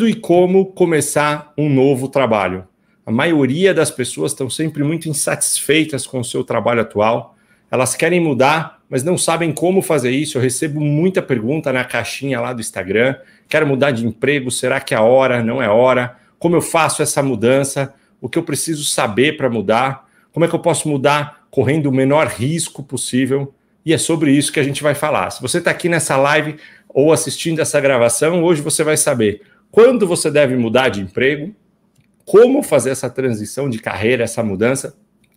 Quando e como começar um novo trabalho? A maioria das pessoas estão sempre muito insatisfeitas com o seu trabalho atual. Elas querem mudar, mas não sabem como fazer isso. Eu recebo muita pergunta na caixinha lá do Instagram. Quero mudar de emprego, será que é hora? Não é hora? Como eu faço essa mudança? O que eu preciso saber para mudar? Como é que eu posso mudar correndo o menor risco possível? E é sobre isso que a gente vai falar. Se você está aqui nessa live ou assistindo essa gravação, hoje você vai saber quando você deve mudar de emprego, como fazer essa transição de carreira, essa mudança,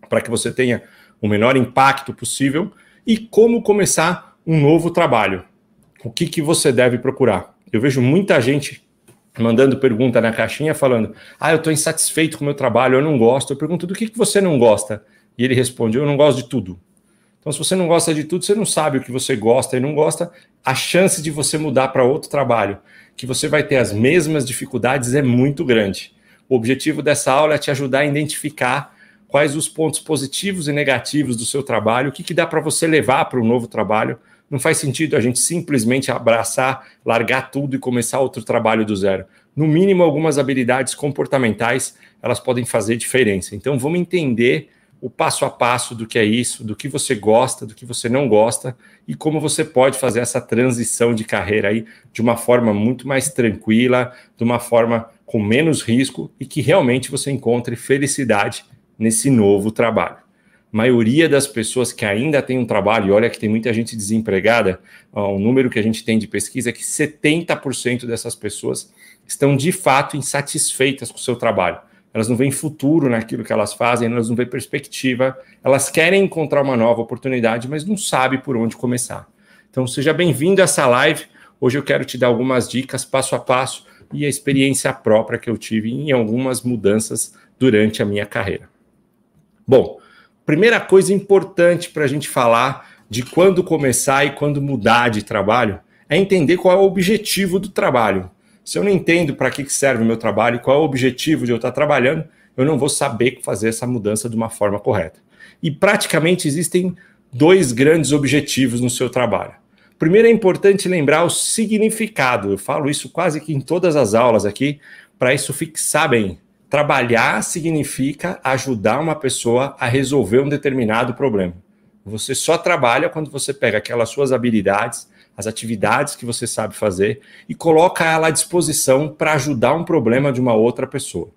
para que você tenha o menor impacto possível e como começar um novo trabalho. O que, que você deve procurar? Eu vejo muita gente mandando pergunta na caixinha falando: Ah, eu estou insatisfeito com o meu trabalho, eu não gosto. Eu pergunto: do que, que você não gosta? E ele responde: Eu não gosto de tudo. Então, se você não gosta de tudo, você não sabe o que você gosta e não gosta, a chance de você mudar para outro trabalho, que você vai ter as mesmas dificuldades, é muito grande. O objetivo dessa aula é te ajudar a identificar quais os pontos positivos e negativos do seu trabalho, o que, que dá para você levar para um novo trabalho. Não faz sentido a gente simplesmente abraçar, largar tudo e começar outro trabalho do zero. No mínimo, algumas habilidades comportamentais elas podem fazer diferença. Então, vamos entender o passo a passo do que é isso, do que você gosta, do que você não gosta e como você pode fazer essa transição de carreira aí de uma forma muito mais tranquila, de uma forma com menos risco e que realmente você encontre felicidade nesse novo trabalho. A maioria das pessoas que ainda tem um trabalho, e olha que tem muita gente desempregada, o número que a gente tem de pesquisa é que 70% dessas pessoas estão de fato insatisfeitas com o seu trabalho elas não veem futuro naquilo que elas fazem, elas não veem perspectiva, elas querem encontrar uma nova oportunidade, mas não sabem por onde começar. Então, seja bem-vindo a essa live. Hoje eu quero te dar algumas dicas passo a passo e a experiência própria que eu tive em algumas mudanças durante a minha carreira. Bom, primeira coisa importante para a gente falar de quando começar e quando mudar de trabalho é entender qual é o objetivo do trabalho. Se eu não entendo para que serve o meu trabalho, qual é o objetivo de eu estar trabalhando, eu não vou saber fazer essa mudança de uma forma correta. E praticamente existem dois grandes objetivos no seu trabalho. Primeiro é importante lembrar o significado. Eu falo isso quase que em todas as aulas aqui, para isso fixar bem. Trabalhar significa ajudar uma pessoa a resolver um determinado problema. Você só trabalha quando você pega aquelas suas habilidades, as atividades que você sabe fazer e coloca ela à disposição para ajudar um problema de uma outra pessoa.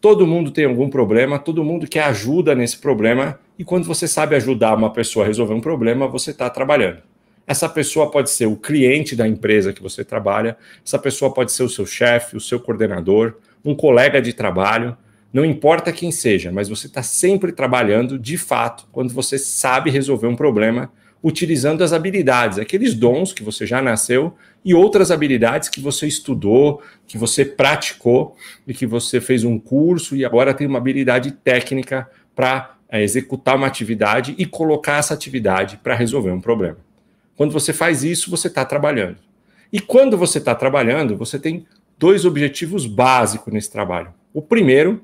Todo mundo tem algum problema, todo mundo quer ajuda nesse problema, e quando você sabe ajudar uma pessoa a resolver um problema, você está trabalhando. Essa pessoa pode ser o cliente da empresa que você trabalha, essa pessoa pode ser o seu chefe, o seu coordenador, um colega de trabalho, não importa quem seja, mas você está sempre trabalhando de fato quando você sabe resolver um problema utilizando as habilidades, aqueles dons que você já nasceu e outras habilidades que você estudou, que você praticou e que você fez um curso e agora tem uma habilidade técnica para é, executar uma atividade e colocar essa atividade para resolver um problema. Quando você faz isso, você está trabalhando. E quando você está trabalhando, você tem dois objetivos básicos nesse trabalho. O primeiro,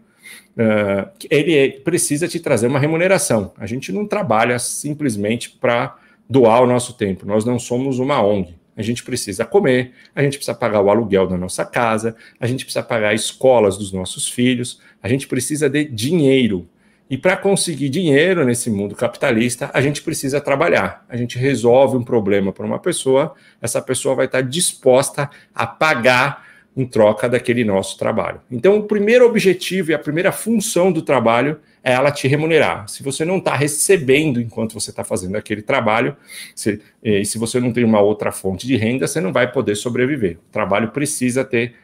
uh, ele é, precisa te trazer uma remuneração. A gente não trabalha simplesmente para doar o nosso tempo. Nós não somos uma ONG. A gente precisa comer, a gente precisa pagar o aluguel da nossa casa, a gente precisa pagar escolas dos nossos filhos, a gente precisa de dinheiro. E para conseguir dinheiro nesse mundo capitalista, a gente precisa trabalhar. A gente resolve um problema para uma pessoa, essa pessoa vai estar disposta a pagar em troca daquele nosso trabalho. Então, o primeiro objetivo e a primeira função do trabalho ela te remunerar. Se você não está recebendo enquanto você está fazendo aquele trabalho, se, e se você não tem uma outra fonte de renda, você não vai poder sobreviver. O trabalho precisa ter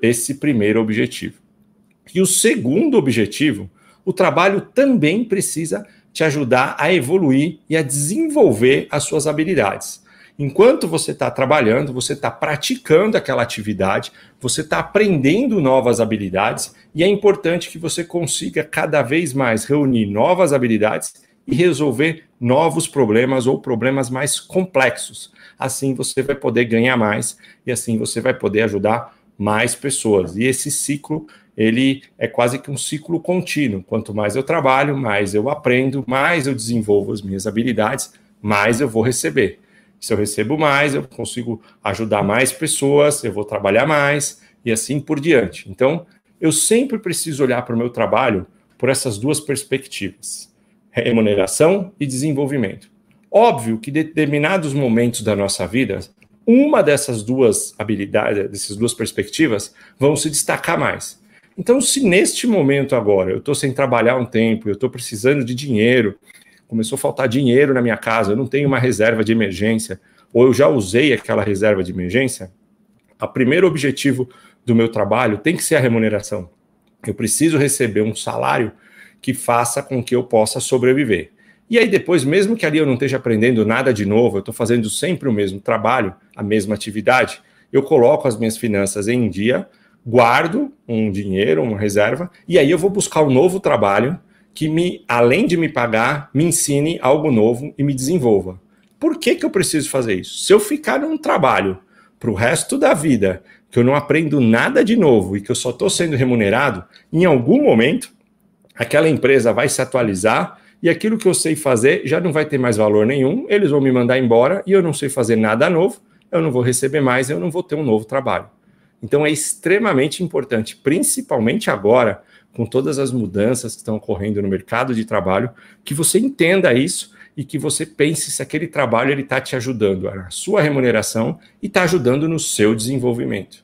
esse primeiro objetivo. E o segundo objetivo, o trabalho também precisa te ajudar a evoluir e a desenvolver as suas habilidades. Enquanto você está trabalhando, você está praticando aquela atividade, você está aprendendo novas habilidades e é importante que você consiga cada vez mais reunir novas habilidades e resolver novos problemas ou problemas mais complexos. Assim você vai poder ganhar mais e assim você vai poder ajudar mais pessoas. E esse ciclo, ele é quase que um ciclo contínuo. Quanto mais eu trabalho, mais eu aprendo, mais eu desenvolvo as minhas habilidades, mais eu vou receber. Se eu recebo mais, eu consigo ajudar mais pessoas, eu vou trabalhar mais, e assim por diante. Então, eu sempre preciso olhar para o meu trabalho por essas duas perspectivas: remuneração e desenvolvimento. Óbvio que determinados momentos da nossa vida, uma dessas duas habilidades, dessas duas perspectivas, vão se destacar mais. Então, se neste momento agora eu estou sem trabalhar um tempo, eu estou precisando de dinheiro, começou a faltar dinheiro na minha casa, eu não tenho uma reserva de emergência, ou eu já usei aquela reserva de emergência, o primeiro objetivo do meu trabalho tem que ser a remuneração. Eu preciso receber um salário que faça com que eu possa sobreviver. E aí depois, mesmo que ali eu não esteja aprendendo nada de novo, eu estou fazendo sempre o mesmo trabalho, a mesma atividade, eu coloco as minhas finanças em dia, guardo um dinheiro, uma reserva, e aí eu vou buscar um novo trabalho que me, além de me pagar, me ensine algo novo e me desenvolva. Por que, que eu preciso fazer isso? Se eu ficar num trabalho para o resto da vida, que eu não aprendo nada de novo e que eu só estou sendo remunerado, em algum momento aquela empresa vai se atualizar e aquilo que eu sei fazer já não vai ter mais valor nenhum, eles vão me mandar embora e eu não sei fazer nada novo, eu não vou receber mais, eu não vou ter um novo trabalho. Então é extremamente importante, principalmente agora, com todas as mudanças que estão ocorrendo no mercado de trabalho, que você entenda isso e que você pense se aquele trabalho ele está te ajudando na sua remuneração e está ajudando no seu desenvolvimento.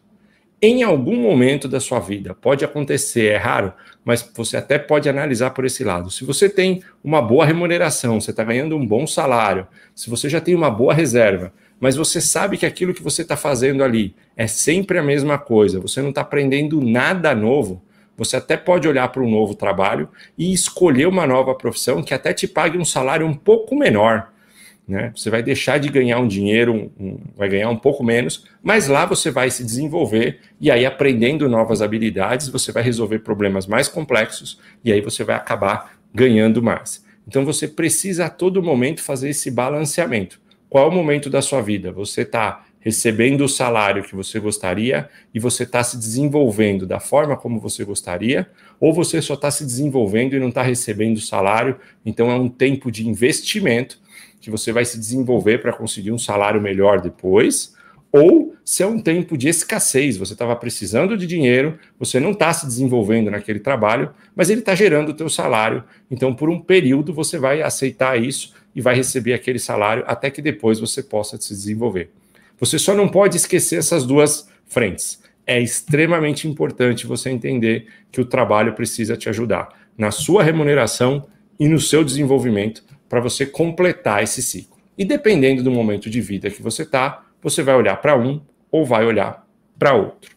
Em algum momento da sua vida, pode acontecer, é raro, mas você até pode analisar por esse lado. Se você tem uma boa remuneração, você está ganhando um bom salário, se você já tem uma boa reserva, mas você sabe que aquilo que você está fazendo ali é sempre a mesma coisa, você não está aprendendo nada novo, você até pode olhar para um novo trabalho e escolher uma nova profissão que até te pague um salário um pouco menor. Né? Você vai deixar de ganhar um dinheiro, um, vai ganhar um pouco menos, mas lá você vai se desenvolver e aí aprendendo novas habilidades, você vai resolver problemas mais complexos e aí você vai acabar ganhando mais. Então você precisa a todo momento fazer esse balanceamento. Qual é o momento da sua vida? Você está recebendo o salário que você gostaria e você está se desenvolvendo da forma como você gostaria, ou você só está se desenvolvendo e não está recebendo o salário, então é um tempo de investimento que você vai se desenvolver para conseguir um salário melhor depois, ou se é um tempo de escassez, você estava precisando de dinheiro, você não está se desenvolvendo naquele trabalho, mas ele está gerando o teu salário, então por um período você vai aceitar isso e vai receber aquele salário até que depois você possa se desenvolver. Você só não pode esquecer essas duas frentes. É extremamente importante você entender que o trabalho precisa te ajudar na sua remuneração e no seu desenvolvimento para você completar esse ciclo. E dependendo do momento de vida que você está, você vai olhar para um ou vai olhar para outro.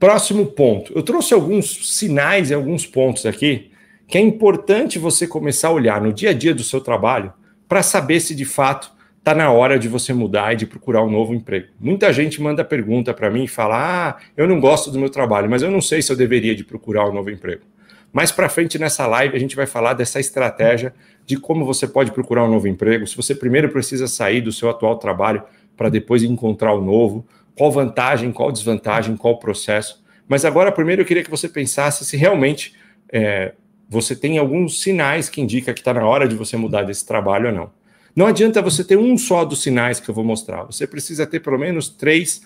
Próximo ponto. Eu trouxe alguns sinais e alguns pontos aqui que é importante você começar a olhar no dia a dia do seu trabalho para saber se de fato está na hora de você mudar e de procurar um novo emprego. Muita gente manda pergunta para mim e fala: "Ah, eu não gosto do meu trabalho, mas eu não sei se eu deveria de procurar um novo emprego". Mais para frente nessa live a gente vai falar dessa estratégia de como você pode procurar um novo emprego, se você primeiro precisa sair do seu atual trabalho para depois encontrar o novo, qual vantagem, qual desvantagem, qual processo. Mas agora primeiro eu queria que você pensasse se realmente é, você tem alguns sinais que indicam que está na hora de você mudar desse trabalho ou não. Não adianta você ter um só dos sinais que eu vou mostrar. Você precisa ter pelo menos três,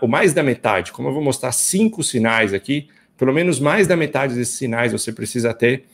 ou mais da metade. Como eu vou mostrar cinco sinais aqui, pelo menos mais da metade desses sinais você precisa ter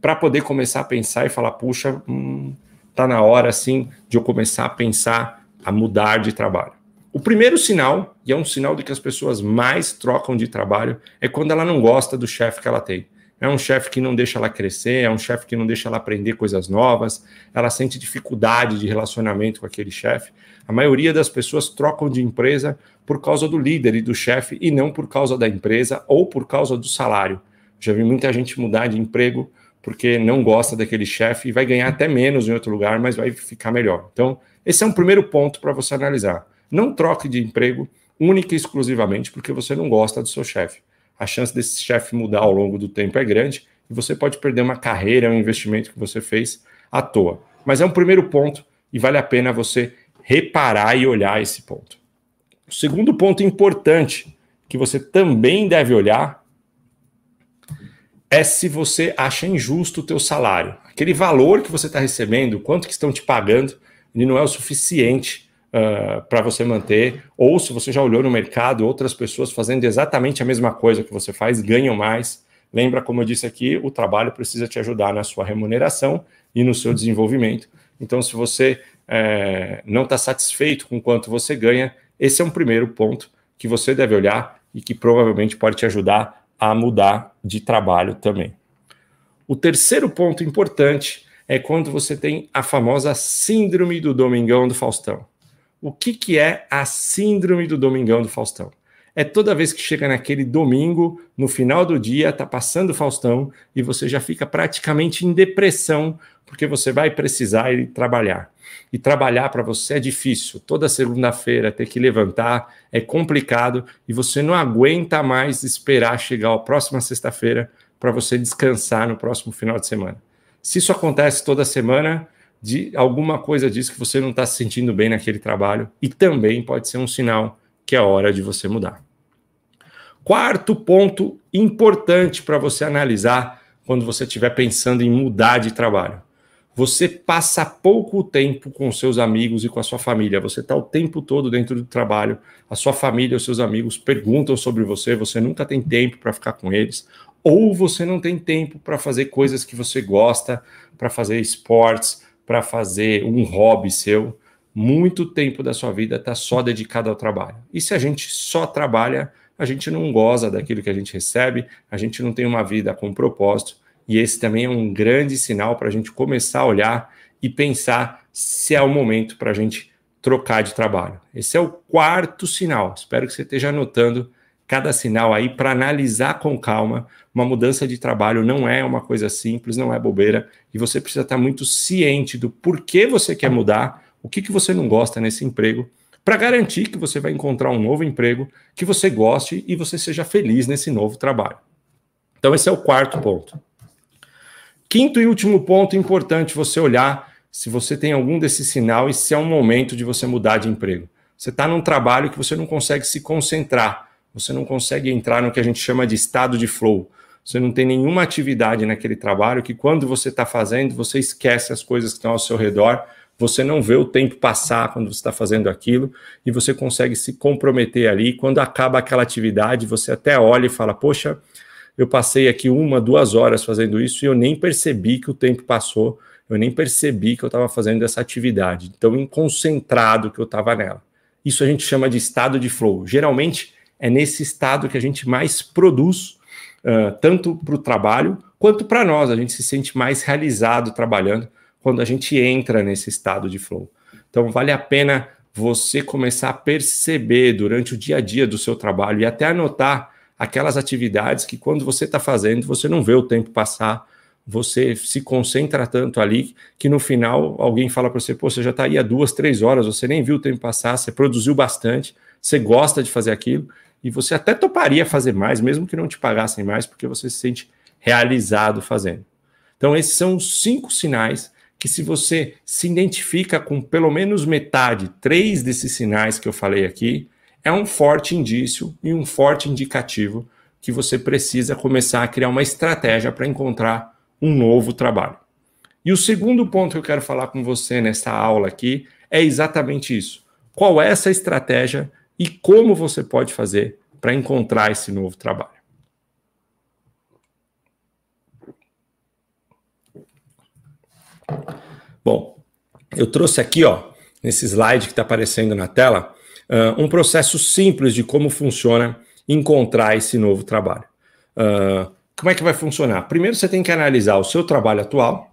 para poder começar a pensar e falar: puxa, hum, tá na hora assim de eu começar a pensar a mudar de trabalho. O primeiro sinal, e é um sinal de que as pessoas mais trocam de trabalho, é quando ela não gosta do chefe que ela tem. É um chefe que não deixa ela crescer, é um chefe que não deixa ela aprender coisas novas, ela sente dificuldade de relacionamento com aquele chefe. A maioria das pessoas trocam de empresa por causa do líder e do chefe e não por causa da empresa ou por causa do salário. Já vi muita gente mudar de emprego porque não gosta daquele chefe e vai ganhar até menos em outro lugar, mas vai ficar melhor. Então, esse é um primeiro ponto para você analisar. Não troque de emprego única e exclusivamente porque você não gosta do seu chefe a chance desse chefe mudar ao longo do tempo é grande e você pode perder uma carreira, um investimento que você fez à toa. Mas é um primeiro ponto e vale a pena você reparar e olhar esse ponto. O segundo ponto importante que você também deve olhar é se você acha injusto o teu salário. Aquele valor que você está recebendo, quanto que estão te pagando, ele não é o suficiente uh, para você manter, ou se você já olhou no mercado, outras pessoas fazendo exatamente a mesma coisa que você faz, ganham mais. Lembra, como eu disse aqui, o trabalho precisa te ajudar na sua remuneração e no seu desenvolvimento. Então, se você é, não está satisfeito com quanto você ganha, esse é um primeiro ponto que você deve olhar e que provavelmente pode te ajudar a mudar de trabalho também. O terceiro ponto importante é quando você tem a famosa síndrome do Domingão do Faustão. O que, que é a síndrome do Domingão do Faustão? É toda vez que chega naquele domingo, no final do dia, tá passando o Faustão e você já fica praticamente em depressão, porque você vai precisar ir trabalhar. E trabalhar para você é difícil. Toda segunda-feira ter que levantar é complicado e você não aguenta mais esperar chegar a próxima sexta-feira para você descansar no próximo final de semana. Se isso acontece toda semana, de alguma coisa diz que você não está se sentindo bem naquele trabalho e também pode ser um sinal que é hora de você mudar. Quarto ponto importante para você analisar quando você estiver pensando em mudar de trabalho. Você passa pouco tempo com seus amigos e com a sua família. Você está o tempo todo dentro do trabalho. A sua família, os seus amigos perguntam sobre você. Você nunca tem tempo para ficar com eles. Ou você não tem tempo para fazer coisas que você gosta, para fazer esportes, para fazer um hobby seu, muito tempo da sua vida está só dedicado ao trabalho. E se a gente só trabalha, a gente não goza daquilo que a gente recebe, a gente não tem uma vida com propósito, e esse também é um grande sinal para a gente começar a olhar e pensar se é o momento para a gente trocar de trabalho. Esse é o quarto sinal. Espero que você esteja anotando cada sinal aí para analisar com calma. Uma mudança de trabalho não é uma coisa simples, não é bobeira, e você precisa estar muito ciente do porquê você quer mudar, o que, que você não gosta nesse emprego, para garantir que você vai encontrar um novo emprego que você goste e você seja feliz nesse novo trabalho. Então, esse é o quarto ponto. Quinto e último ponto importante você olhar se você tem algum desse sinal e se é um momento de você mudar de emprego. Você está num trabalho que você não consegue se concentrar, você não consegue entrar no que a gente chama de estado de flow. Você não tem nenhuma atividade naquele trabalho que, quando você está fazendo, você esquece as coisas que estão ao seu redor, você não vê o tempo passar quando você está fazendo aquilo e você consegue se comprometer ali. Quando acaba aquela atividade, você até olha e fala: Poxa, eu passei aqui uma, duas horas fazendo isso e eu nem percebi que o tempo passou, eu nem percebi que eu estava fazendo essa atividade, tão concentrado que eu estava nela. Isso a gente chama de estado de flow. Geralmente é nesse estado que a gente mais produz, uh, tanto para o trabalho quanto para nós. A gente se sente mais realizado trabalhando quando a gente entra nesse estado de flow. Então, vale a pena você começar a perceber durante o dia a dia do seu trabalho e até anotar aquelas atividades que, quando você está fazendo, você não vê o tempo passar, você se concentra tanto ali que no final alguém fala para você: pô, você já está aí há duas, três horas, você nem viu o tempo passar, você produziu bastante, você gosta de fazer aquilo e você até toparia fazer mais, mesmo que não te pagassem mais, porque você se sente realizado fazendo. Então, esses são os cinco sinais que, se você se identifica com pelo menos metade, três desses sinais que eu falei aqui, é um forte indício e um forte indicativo que você precisa começar a criar uma estratégia para encontrar um novo trabalho. E o segundo ponto que eu quero falar com você nessa aula aqui é exatamente isso. Qual é essa estratégia e como você pode fazer para encontrar esse novo trabalho. Bom, eu trouxe aqui, ó, nesse slide que está aparecendo na tela, uh, um processo simples de como funciona encontrar esse novo trabalho. Uh, como é que vai funcionar? Primeiro você tem que analisar o seu trabalho atual,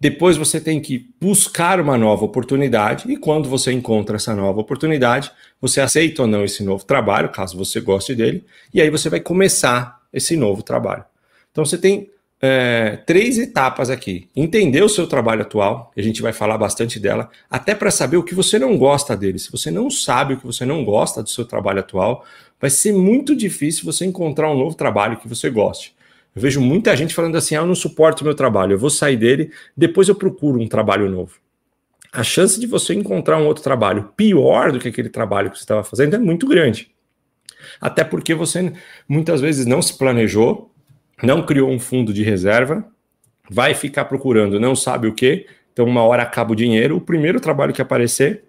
depois você tem que buscar uma nova oportunidade e quando você encontra essa nova oportunidade, você aceita ou não esse novo trabalho, caso você goste dele, e aí você vai começar esse novo trabalho. Então você tem é, três etapas aqui. Entender o seu trabalho atual, a gente vai falar bastante dela, até para saber o que você não gosta dele. Se você não sabe o que você não gosta do seu trabalho atual, vai ser muito difícil você encontrar um novo trabalho que você goste. Eu vejo muita gente falando assim: ah, eu não suporto o meu trabalho, eu vou sair dele, depois eu procuro um trabalho novo. A chance de você encontrar um outro trabalho pior do que aquele trabalho que você estava fazendo é muito grande. Até porque você muitas vezes não se planejou, não criou um fundo de reserva, vai ficar procurando, não sabe o que, então uma hora acaba o dinheiro, o primeiro trabalho que aparecer,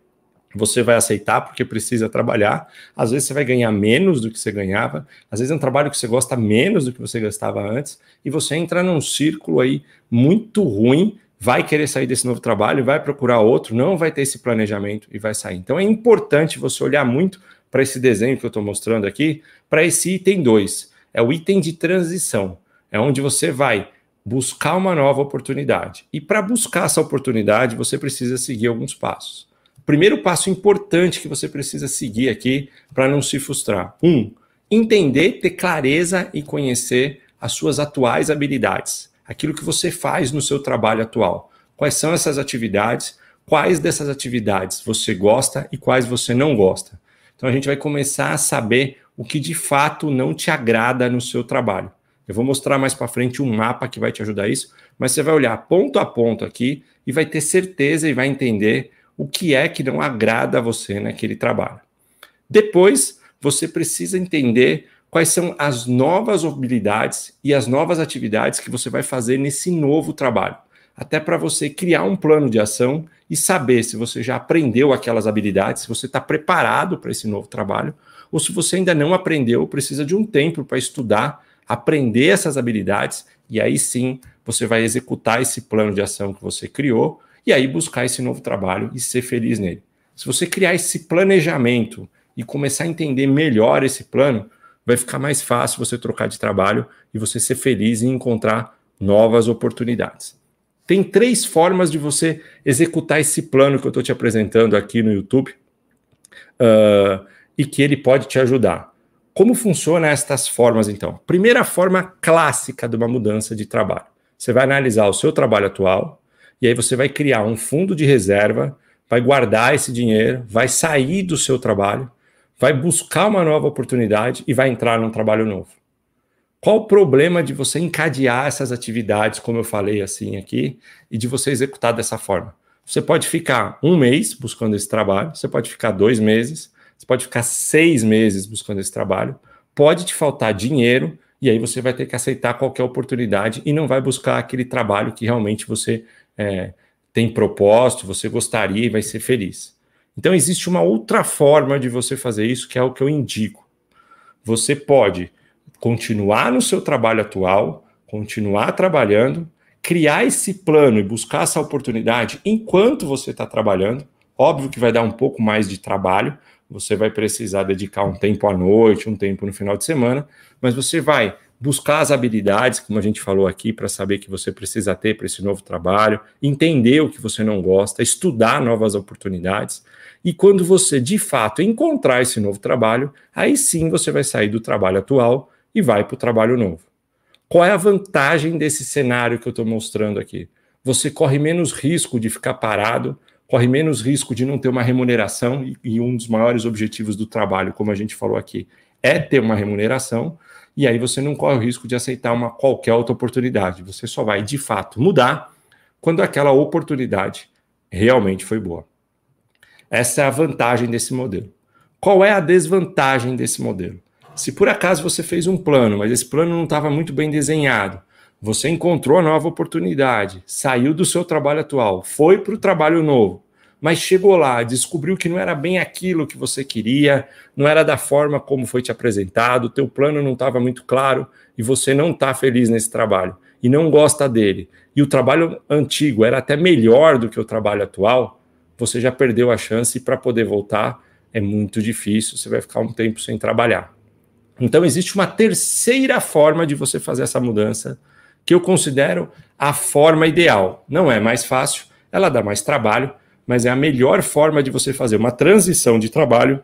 você vai aceitar porque precisa trabalhar. Às vezes você vai ganhar menos do que você ganhava, às vezes é um trabalho que você gosta menos do que você gastava antes, e você entra num círculo aí muito ruim, vai querer sair desse novo trabalho, vai procurar outro, não vai ter esse planejamento e vai sair. Então é importante você olhar muito para esse desenho que eu estou mostrando aqui, para esse item 2. É o item de transição. É onde você vai buscar uma nova oportunidade. E para buscar essa oportunidade, você precisa seguir alguns passos primeiro passo importante que você precisa seguir aqui para não se frustrar. Um, entender, ter clareza e conhecer as suas atuais habilidades, aquilo que você faz no seu trabalho atual. Quais são essas atividades? Quais dessas atividades você gosta e quais você não gosta? Então a gente vai começar a saber o que de fato não te agrada no seu trabalho. Eu vou mostrar mais para frente um mapa que vai te ajudar isso, mas você vai olhar ponto a ponto aqui e vai ter certeza e vai entender o que é que não agrada a você naquele trabalho. Depois, você precisa entender quais são as novas habilidades e as novas atividades que você vai fazer nesse novo trabalho. Até para você criar um plano de ação e saber se você já aprendeu aquelas habilidades, se você está preparado para esse novo trabalho, ou se você ainda não aprendeu, precisa de um tempo para estudar, aprender essas habilidades, e aí sim você vai executar esse plano de ação que você criou e aí buscar esse novo trabalho e ser feliz nele. Se você criar esse planejamento e começar a entender melhor esse plano, vai ficar mais fácil você trocar de trabalho e você ser feliz e encontrar novas oportunidades. Tem três formas de você executar esse plano que eu estou te apresentando aqui no YouTube uh, e que ele pode te ajudar. Como funcionam estas formas, então? Primeira forma clássica de uma mudança de trabalho. Você vai analisar o seu trabalho atual, e aí você vai criar um fundo de reserva, vai guardar esse dinheiro, vai sair do seu trabalho, vai buscar uma nova oportunidade e vai entrar num trabalho novo. Qual o problema de você encadear essas atividades, como eu falei assim aqui, e de você executar dessa forma? Você pode ficar um mês buscando esse trabalho, você pode ficar dois meses, você pode ficar seis meses buscando esse trabalho, pode te faltar dinheiro, e aí você vai ter que aceitar qualquer oportunidade e não vai buscar aquele trabalho que realmente você é, tem propósito, você gostaria e vai ser feliz. Então, existe uma outra forma de você fazer isso, que é o que eu indico. Você pode continuar no seu trabalho atual, continuar trabalhando, criar esse plano e buscar essa oportunidade enquanto você está trabalhando. Óbvio que vai dar um pouco mais de trabalho, você vai precisar dedicar um tempo à noite, um tempo no final de semana, mas você vai buscar as habilidades, como a gente falou aqui, para saber que você precisa ter para esse novo trabalho, entender o que você não gosta, estudar novas oportunidades. E quando você de fato encontrar esse novo trabalho, aí sim você vai sair do trabalho atual e vai para o trabalho novo. Qual é a vantagem desse cenário que eu estou mostrando aqui? Você corre menos risco de ficar parado, corre menos risco de não ter uma remuneração, e um dos maiores objetivos do trabalho, como a gente falou aqui, é ter uma remuneração e aí você não corre o risco de aceitar uma qualquer outra oportunidade. Você só vai de fato mudar quando aquela oportunidade realmente foi boa. Essa é a vantagem desse modelo. Qual é a desvantagem desse modelo? Se por acaso você fez um plano, mas esse plano não estava muito bem desenhado, você encontrou a nova oportunidade, saiu do seu trabalho atual, foi para o trabalho novo, mas chegou lá, descobriu que não era bem aquilo que você queria, não era da forma como foi te apresentado, teu plano não estava muito claro e você não está feliz nesse trabalho e não gosta dele, e o trabalho antigo era até melhor do que o trabalho atual, você já perdeu a chance para poder voltar é muito difícil, você vai ficar um tempo sem trabalhar. Então existe uma terceira forma de você fazer essa mudança que eu considero a forma ideal. Não é mais fácil, ela dá mais trabalho, mas é a melhor forma de você fazer uma transição de trabalho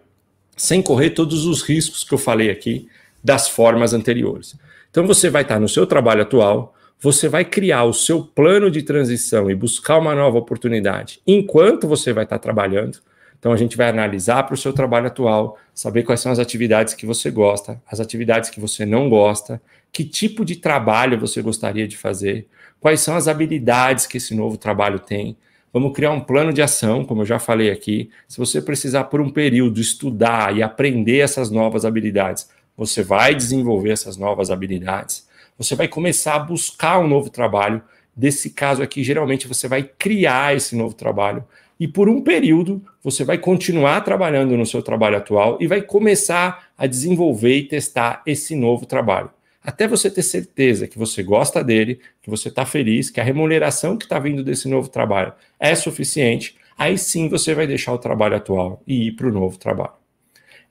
sem correr todos os riscos que eu falei aqui das formas anteriores. Então você vai estar no seu trabalho atual, você vai criar o seu plano de transição e buscar uma nova oportunidade enquanto você vai estar trabalhando. Então a gente vai analisar para o seu trabalho atual, saber quais são as atividades que você gosta, as atividades que você não gosta, que tipo de trabalho você gostaria de fazer, quais são as habilidades que esse novo trabalho tem, Vamos criar um plano de ação, como eu já falei aqui. Se você precisar por um período estudar e aprender essas novas habilidades, você vai desenvolver essas novas habilidades. Você vai começar a buscar um novo trabalho. Desse caso aqui, geralmente você vai criar esse novo trabalho. e por um período você vai continuar trabalhando no seu trabalho atual e vai começar a desenvolver e testar esse novo trabalho. Até você ter certeza que você gosta dele, que você está feliz, que a remuneração que está vindo desse novo trabalho é suficiente, aí sim você vai deixar o trabalho atual e ir para o novo trabalho.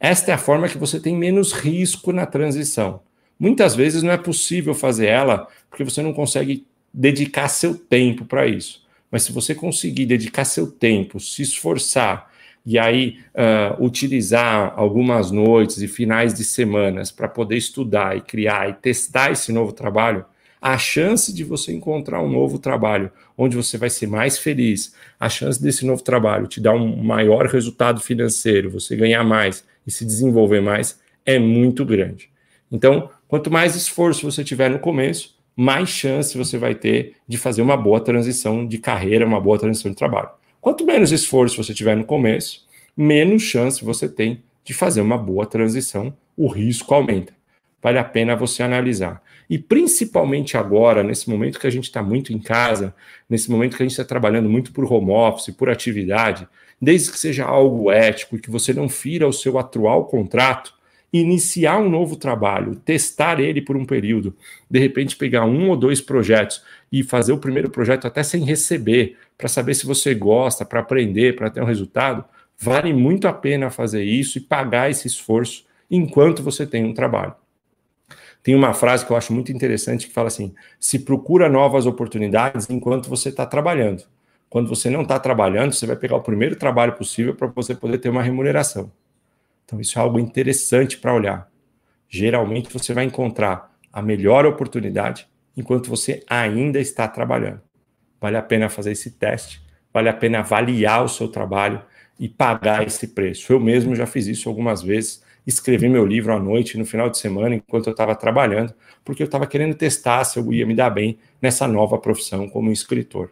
Esta é a forma que você tem menos risco na transição. Muitas vezes não é possível fazer ela porque você não consegue dedicar seu tempo para isso. Mas se você conseguir dedicar seu tempo, se esforçar e aí uh, utilizar algumas noites e finais de semanas para poder estudar e criar e testar esse novo trabalho, a chance de você encontrar um novo trabalho onde você vai ser mais feliz, a chance desse novo trabalho te dar um maior resultado financeiro, você ganhar mais e se desenvolver mais, é muito grande. Então, quanto mais esforço você tiver no começo, mais chance você vai ter de fazer uma boa transição de carreira, uma boa transição de trabalho. Quanto menos esforço você tiver no começo, menos chance você tem de fazer uma boa transição, o risco aumenta. Vale a pena você analisar. E principalmente agora, nesse momento que a gente está muito em casa, nesse momento que a gente está trabalhando muito por home office, por atividade, desde que seja algo ético e que você não fira o seu atual contrato, iniciar um novo trabalho, testar ele por um período, de repente pegar um ou dois projetos e fazer o primeiro projeto até sem receber, para saber se você gosta, para aprender, para ter um resultado, vale muito a pena fazer isso e pagar esse esforço enquanto você tem um trabalho. Tem uma frase que eu acho muito interessante que fala assim: se procura novas oportunidades enquanto você está trabalhando. Quando você não está trabalhando, você vai pegar o primeiro trabalho possível para você poder ter uma remuneração. Então, isso é algo interessante para olhar. Geralmente, você vai encontrar a melhor oportunidade enquanto você ainda está trabalhando. Vale a pena fazer esse teste, vale a pena avaliar o seu trabalho e pagar esse preço. Eu mesmo já fiz isso algumas vezes, escrevi meu livro à noite, no final de semana, enquanto eu estava trabalhando, porque eu estava querendo testar se eu ia me dar bem nessa nova profissão como escritor.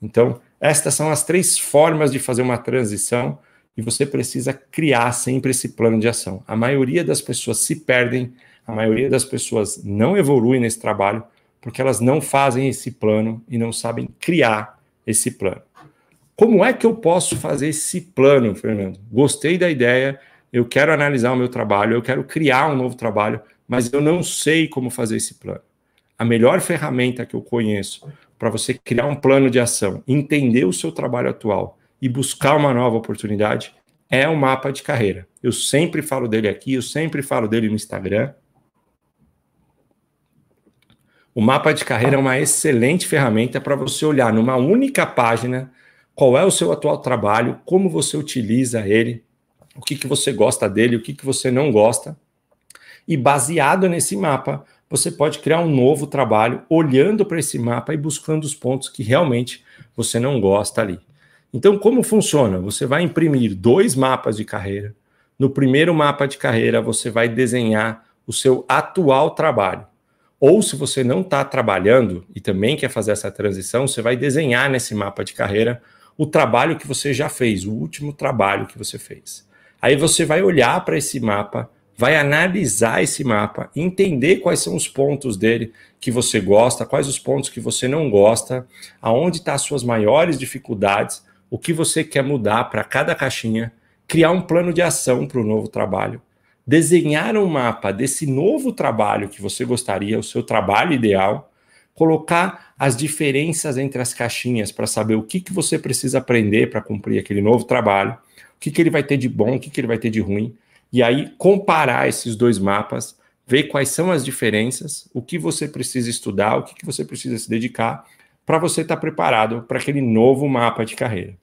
Então, estas são as três formas de fazer uma transição e você precisa criar sempre esse plano de ação. A maioria das pessoas se perdem, a maioria das pessoas não evolui nesse trabalho porque elas não fazem esse plano e não sabem criar esse plano. Como é que eu posso fazer esse plano, Fernando? Gostei da ideia, eu quero analisar o meu trabalho, eu quero criar um novo trabalho, mas eu não sei como fazer esse plano. A melhor ferramenta que eu conheço para você criar um plano de ação, entender o seu trabalho atual e buscar uma nova oportunidade é o mapa de carreira. Eu sempre falo dele aqui, eu sempre falo dele no Instagram. O mapa de carreira é uma excelente ferramenta para você olhar numa única página qual é o seu atual trabalho, como você utiliza ele, o que, que você gosta dele, o que, que você não gosta. E baseado nesse mapa, você pode criar um novo trabalho olhando para esse mapa e buscando os pontos que realmente você não gosta ali. Então, como funciona? Você vai imprimir dois mapas de carreira. No primeiro mapa de carreira, você vai desenhar o seu atual trabalho. Ou se você não está trabalhando e também quer fazer essa transição, você vai desenhar nesse mapa de carreira o trabalho que você já fez, o último trabalho que você fez. Aí você vai olhar para esse mapa, vai analisar esse mapa, entender quais são os pontos dele que você gosta, quais os pontos que você não gosta, aonde estão tá as suas maiores dificuldades, o que você quer mudar para cada caixinha, criar um plano de ação para o novo trabalho, desenhar um mapa desse novo trabalho que você gostaria, o seu trabalho ideal, colocar as diferenças entre as caixinhas para saber o que, que você precisa aprender para cumprir aquele novo trabalho, o que, que ele vai ter de bom, o que, que ele vai ter de ruim, e aí comparar esses dois mapas, ver quais são as diferenças, o que você precisa estudar, o que, que você precisa se dedicar para você estar tá preparado para aquele novo mapa de carreira.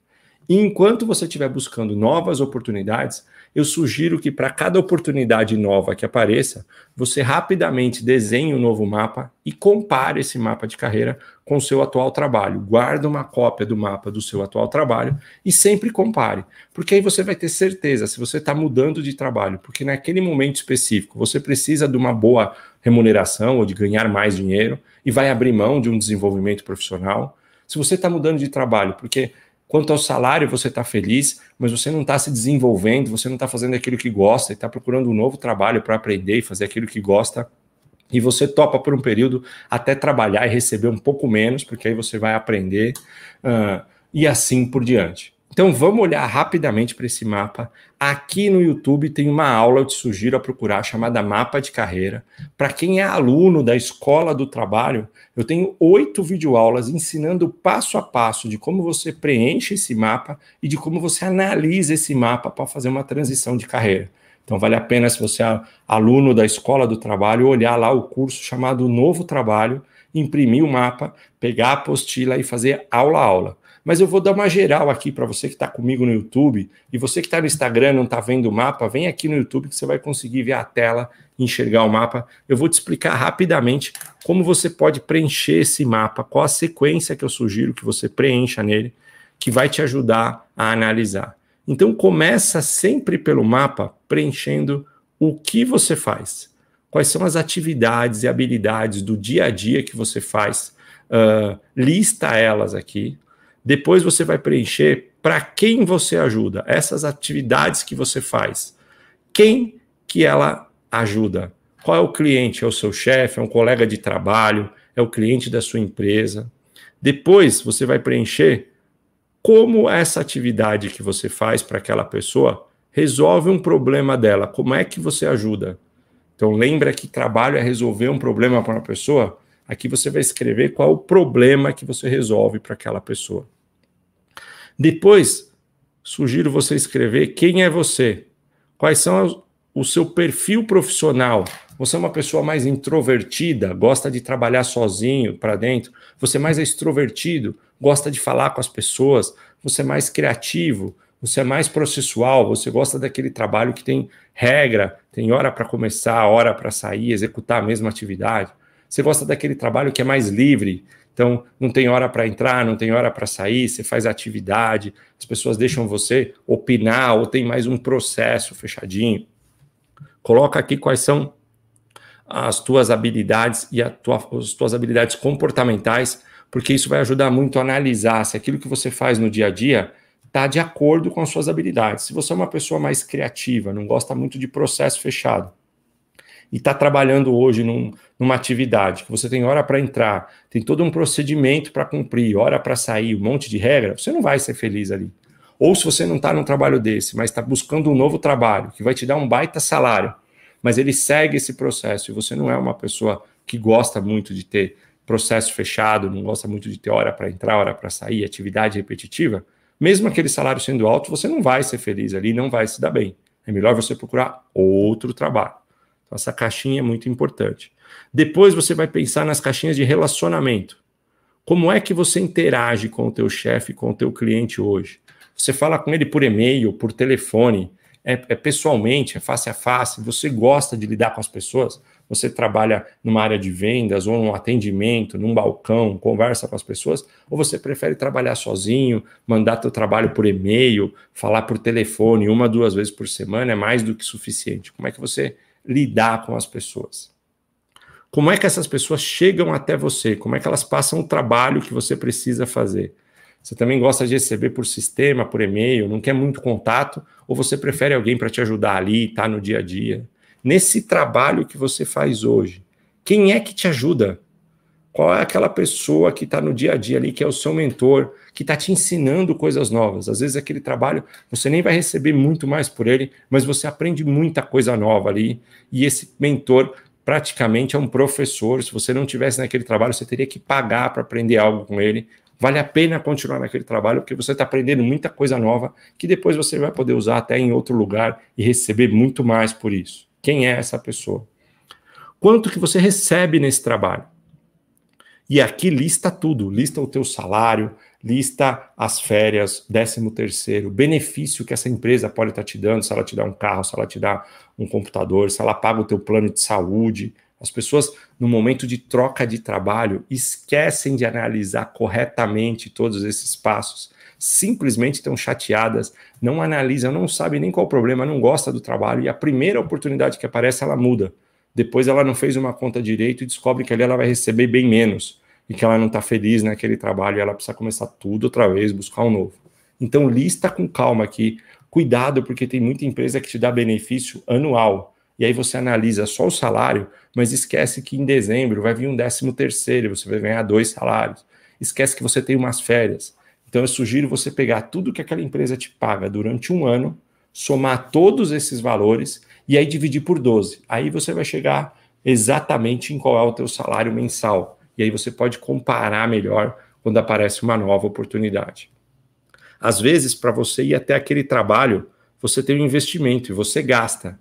E enquanto você estiver buscando novas oportunidades, eu sugiro que para cada oportunidade nova que apareça, você rapidamente desenhe um novo mapa e compare esse mapa de carreira com o seu atual trabalho. Guarda uma cópia do mapa do seu atual trabalho e sempre compare, porque aí você vai ter certeza se você está mudando de trabalho, porque naquele momento específico você precisa de uma boa remuneração ou de ganhar mais dinheiro e vai abrir mão de um desenvolvimento profissional. Se você está mudando de trabalho, porque Quanto ao salário, você está feliz, mas você não está se desenvolvendo, você não está fazendo aquilo que gosta, e está procurando um novo trabalho para aprender e fazer aquilo que gosta. E você topa por um período até trabalhar e receber um pouco menos, porque aí você vai aprender uh, e assim por diante. Então vamos olhar rapidamente para esse mapa. Aqui no YouTube tem uma aula, eu te sugiro a procurar, chamada Mapa de Carreira. Para quem é aluno da Escola do Trabalho, eu tenho oito videoaulas ensinando passo a passo de como você preenche esse mapa e de como você analisa esse mapa para fazer uma transição de carreira. Então vale a pena, se você é aluno da Escola do Trabalho, olhar lá o curso chamado Novo Trabalho, imprimir o mapa, pegar a apostila e fazer aula a aula. Mas eu vou dar uma geral aqui para você que está comigo no YouTube e você que está no Instagram não está vendo o mapa, vem aqui no YouTube que você vai conseguir ver a tela enxergar o mapa. Eu vou te explicar rapidamente como você pode preencher esse mapa, qual a sequência que eu sugiro que você preencha nele, que vai te ajudar a analisar. Então começa sempre pelo mapa preenchendo o que você faz. Quais são as atividades e habilidades do dia a dia que você faz? Uh, lista elas aqui. Depois você vai preencher para quem você ajuda, essas atividades que você faz. Quem que ela ajuda? Qual é o cliente? É o seu chefe? É um colega de trabalho? É o cliente da sua empresa? Depois você vai preencher como essa atividade que você faz para aquela pessoa resolve um problema dela. Como é que você ajuda? Então lembra que trabalho é resolver um problema para uma pessoa. Aqui você vai escrever qual o problema que você resolve para aquela pessoa. Depois, sugiro você escrever quem é você, quais são o seu perfil profissional. Você é uma pessoa mais introvertida, gosta de trabalhar sozinho para dentro. Você é mais extrovertido, gosta de falar com as pessoas. Você é mais criativo, você é mais processual, você gosta daquele trabalho que tem regra, tem hora para começar, hora para sair, executar a mesma atividade. Você gosta daquele trabalho que é mais livre, então não tem hora para entrar, não tem hora para sair, você faz atividade, as pessoas deixam você opinar ou tem mais um processo fechadinho. Coloca aqui quais são as tuas habilidades e tua, as tuas habilidades comportamentais, porque isso vai ajudar muito a analisar se aquilo que você faz no dia a dia está de acordo com as suas habilidades. Se você é uma pessoa mais criativa, não gosta muito de processo fechado, e está trabalhando hoje num, numa atividade, que você tem hora para entrar, tem todo um procedimento para cumprir, hora para sair, um monte de regra, você não vai ser feliz ali. Ou se você não está num trabalho desse, mas está buscando um novo trabalho, que vai te dar um baita salário, mas ele segue esse processo e você não é uma pessoa que gosta muito de ter processo fechado, não gosta muito de ter hora para entrar, hora para sair, atividade repetitiva, mesmo aquele salário sendo alto, você não vai ser feliz ali, não vai se dar bem. É melhor você procurar outro trabalho. Então, essa caixinha é muito importante. Depois você vai pensar nas caixinhas de relacionamento. Como é que você interage com o teu chefe, com o teu cliente hoje? Você fala com ele por e-mail, por telefone, é, é, pessoalmente, é face a face, você gosta de lidar com as pessoas, você trabalha numa área de vendas ou num atendimento, num balcão, conversa com as pessoas, ou você prefere trabalhar sozinho, mandar teu trabalho por e-mail, falar por telefone uma, duas vezes por semana é mais do que suficiente. Como é que você lidar com as pessoas. Como é que essas pessoas chegam até você? Como é que elas passam o trabalho que você precisa fazer? Você também gosta de receber por sistema, por e-mail, não quer muito contato, ou você prefere alguém para te ajudar ali, tá no dia a dia? Nesse trabalho que você faz hoje, quem é que te ajuda? Qual é aquela pessoa que está no dia a dia ali, que é o seu mentor, que está te ensinando coisas novas? Às vezes aquele trabalho você nem vai receber muito mais por ele, mas você aprende muita coisa nova ali. E esse mentor praticamente é um professor. Se você não tivesse naquele trabalho, você teria que pagar para aprender algo com ele. Vale a pena continuar naquele trabalho, porque você está aprendendo muita coisa nova que depois você vai poder usar até em outro lugar e receber muito mais por isso. Quem é essa pessoa? Quanto que você recebe nesse trabalho? E aqui lista tudo, lista o teu salário, lista as férias, décimo terceiro, benefício que essa empresa pode estar te dando, se ela te dá um carro, se ela te dá um computador, se ela paga o teu plano de saúde. As pessoas, no momento de troca de trabalho, esquecem de analisar corretamente todos esses passos. Simplesmente estão chateadas, não analisam, não sabem nem qual o problema, não gosta do trabalho e a primeira oportunidade que aparece, ela muda. Depois ela não fez uma conta direito e descobre que ali ela vai receber bem menos e que ela não está feliz naquele trabalho e ela precisa começar tudo outra vez, buscar um novo. Então, lista com calma aqui. Cuidado, porque tem muita empresa que te dá benefício anual. E aí você analisa só o salário, mas esquece que em dezembro vai vir um décimo terceiro, você vai ganhar dois salários. Esquece que você tem umas férias. Então eu sugiro você pegar tudo que aquela empresa te paga durante um ano, somar todos esses valores e aí dividir por 12. Aí você vai chegar exatamente em qual é o teu salário mensal. E aí você pode comparar melhor quando aparece uma nova oportunidade. Às vezes, para você ir até aquele trabalho, você tem um investimento e você gasta.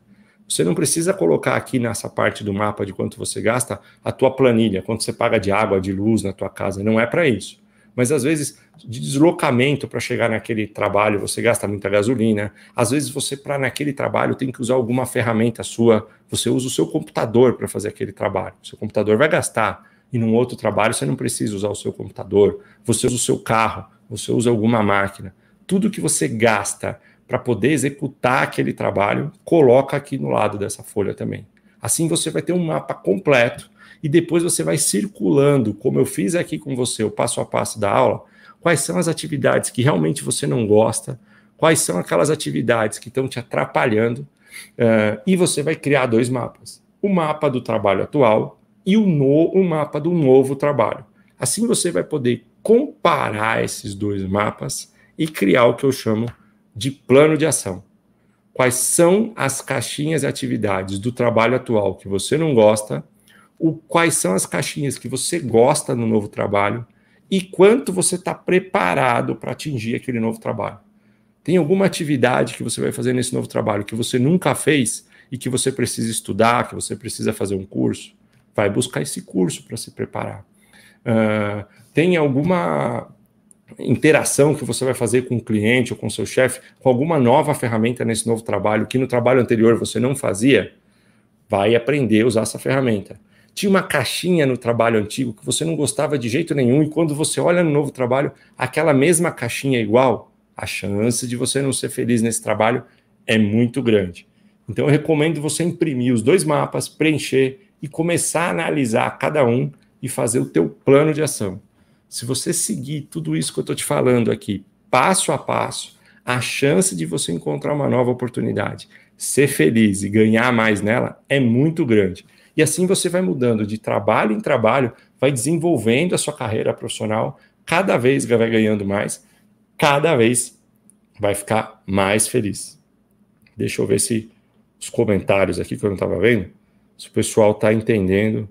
Você não precisa colocar aqui nessa parte do mapa de quanto você gasta a tua planilha, quanto você paga de água, de luz na tua casa. Não é para isso. Mas às vezes, de deslocamento para chegar naquele trabalho, você gasta muita gasolina. Às vezes, você, para naquele trabalho, tem que usar alguma ferramenta sua. Você usa o seu computador para fazer aquele trabalho. O seu computador vai gastar. E num outro trabalho, você não precisa usar o seu computador. Você usa o seu carro, você usa alguma máquina. Tudo que você gasta para poder executar aquele trabalho, coloca aqui no lado dessa folha também. Assim você vai ter um mapa completo e depois você vai circulando, como eu fiz aqui com você, o passo a passo da aula, quais são as atividades que realmente você não gosta, quais são aquelas atividades que estão te atrapalhando, uh, e você vai criar dois mapas: o mapa do trabalho atual e o, no, o mapa do novo trabalho. Assim você vai poder comparar esses dois mapas e criar o que eu chamo de plano de ação. Quais são as caixinhas e atividades do trabalho atual que você não gosta? O, quais são as caixinhas que você gosta no novo trabalho? E quanto você está preparado para atingir aquele novo trabalho? Tem alguma atividade que você vai fazer nesse novo trabalho que você nunca fez e que você precisa estudar, que você precisa fazer um curso? Vai buscar esse curso para se preparar. Uh, tem alguma interação que você vai fazer com o cliente ou com o seu chefe, com alguma nova ferramenta nesse novo trabalho, que no trabalho anterior você não fazia, vai aprender a usar essa ferramenta. Tinha uma caixinha no trabalho antigo que você não gostava de jeito nenhum, e quando você olha no novo trabalho, aquela mesma caixinha é igual, a chance de você não ser feliz nesse trabalho é muito grande. Então eu recomendo você imprimir os dois mapas, preencher e começar a analisar cada um e fazer o teu plano de ação. Se você seguir tudo isso que eu estou te falando aqui, passo a passo, a chance de você encontrar uma nova oportunidade, ser feliz e ganhar mais nela é muito grande. E assim você vai mudando de trabalho em trabalho, vai desenvolvendo a sua carreira profissional, cada vez vai ganhando mais, cada vez vai ficar mais feliz. Deixa eu ver se os comentários aqui que eu não estava vendo, se o pessoal está entendendo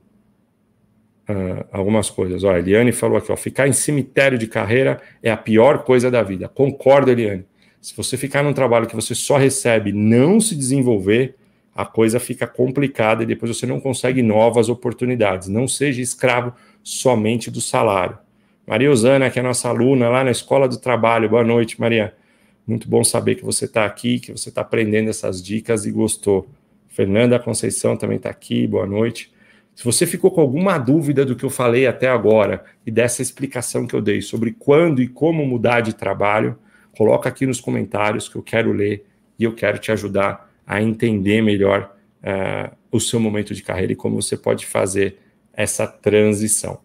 uh, algumas coisas. Ó, a Eliane falou aqui, ó, ficar em cemitério de carreira é a pior coisa da vida. Concordo, Eliane. Se você ficar num trabalho que você só recebe, não se desenvolver, a coisa fica complicada e depois você não consegue novas oportunidades. Não seja escravo somente do salário. Maria Osana, que é nossa aluna lá na Escola do Trabalho. Boa noite, Maria. Muito bom saber que você está aqui, que você está aprendendo essas dicas e gostou. Fernanda Conceição também está aqui. Boa noite. Se você ficou com alguma dúvida do que eu falei até agora e dessa explicação que eu dei sobre quando e como mudar de trabalho, coloca aqui nos comentários que eu quero ler e eu quero te ajudar a entender melhor uh, o seu momento de carreira e como você pode fazer essa transição.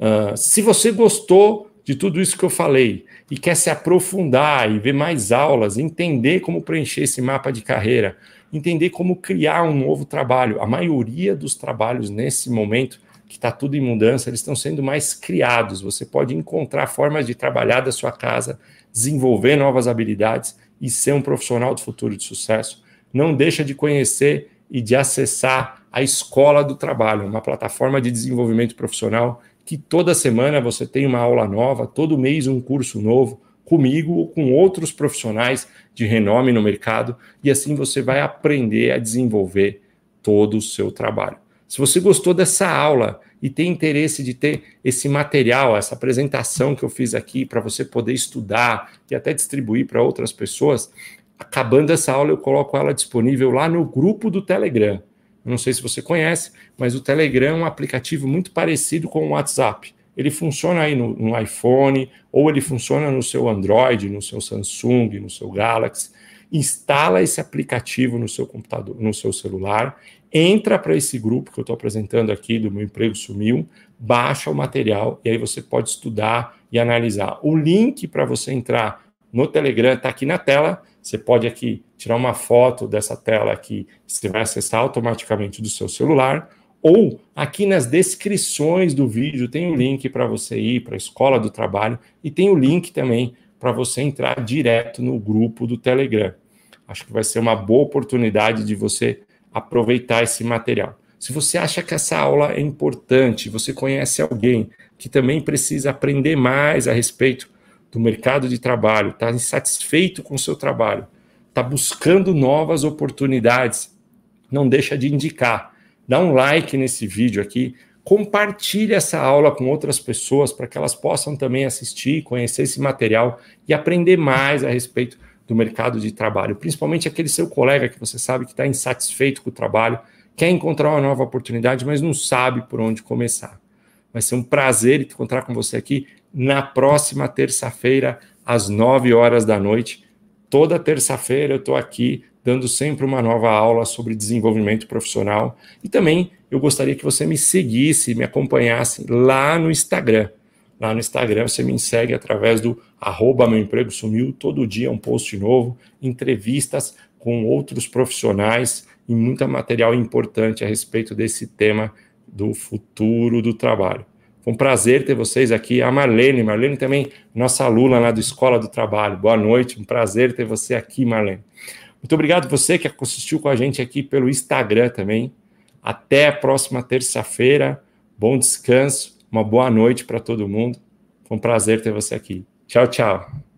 Uh, se você gostou de tudo isso que eu falei e quer se aprofundar e ver mais aulas, entender como preencher esse mapa de carreira, entender como criar um novo trabalho. A maioria dos trabalhos nesse momento, que está tudo em mudança, eles estão sendo mais criados. Você pode encontrar formas de trabalhar da sua casa, desenvolver novas habilidades e ser um profissional do futuro de sucesso. Não deixa de conhecer e de acessar a Escola do Trabalho, uma plataforma de desenvolvimento profissional que toda semana você tem uma aula nova, todo mês um curso novo, comigo ou com outros profissionais de renome no mercado, e assim você vai aprender a desenvolver todo o seu trabalho. Se você gostou dessa aula e tem interesse de ter esse material, essa apresentação que eu fiz aqui para você poder estudar e até distribuir para outras pessoas, acabando essa aula eu coloco ela disponível lá no grupo do Telegram. Não sei se você conhece, mas o Telegram é um aplicativo muito parecido com o WhatsApp ele funciona aí no, no, iPhone, ou ele funciona no seu Android, no seu Samsung, no seu Galaxy. Instala esse aplicativo no seu computador, no seu celular, entra para esse grupo que eu estou apresentando aqui do meu emprego sumiu, baixa o material e aí você pode estudar e analisar. O link para você entrar no Telegram está aqui na tela. Você pode aqui tirar uma foto dessa tela aqui, você vai acessar automaticamente do seu celular ou aqui nas descrições do vídeo tem o um link para você ir para a escola do trabalho e tem o um link também para você entrar direto no grupo do Telegram. Acho que vai ser uma boa oportunidade de você aproveitar esse material. Se você acha que essa aula é importante, você conhece alguém que também precisa aprender mais a respeito do mercado de trabalho, está insatisfeito com o seu trabalho, está buscando novas oportunidades, não deixa de indicar. Dá um like nesse vídeo aqui, compartilhe essa aula com outras pessoas para que elas possam também assistir, conhecer esse material e aprender mais a respeito do mercado de trabalho, principalmente aquele seu colega que você sabe que está insatisfeito com o trabalho, quer encontrar uma nova oportunidade, mas não sabe por onde começar. Vai ser um prazer encontrar com você aqui na próxima terça-feira, às 9 horas da noite. Toda terça-feira eu estou aqui dando sempre uma nova aula sobre desenvolvimento profissional. E também eu gostaria que você me seguisse, me acompanhasse lá no Instagram. Lá no Instagram você me segue através do arroba meu emprego sumiu, todo dia um post novo, entrevistas com outros profissionais e muito material importante a respeito desse tema do futuro do trabalho. Foi um prazer ter vocês aqui. A Marlene, Marlene também, nossa aluna lá do Escola do Trabalho. Boa noite, um prazer ter você aqui, Marlene. Muito obrigado você que assistiu com a gente aqui pelo Instagram também. Até a próxima terça-feira. Bom descanso, uma boa noite para todo mundo. Foi um prazer ter você aqui. Tchau, tchau.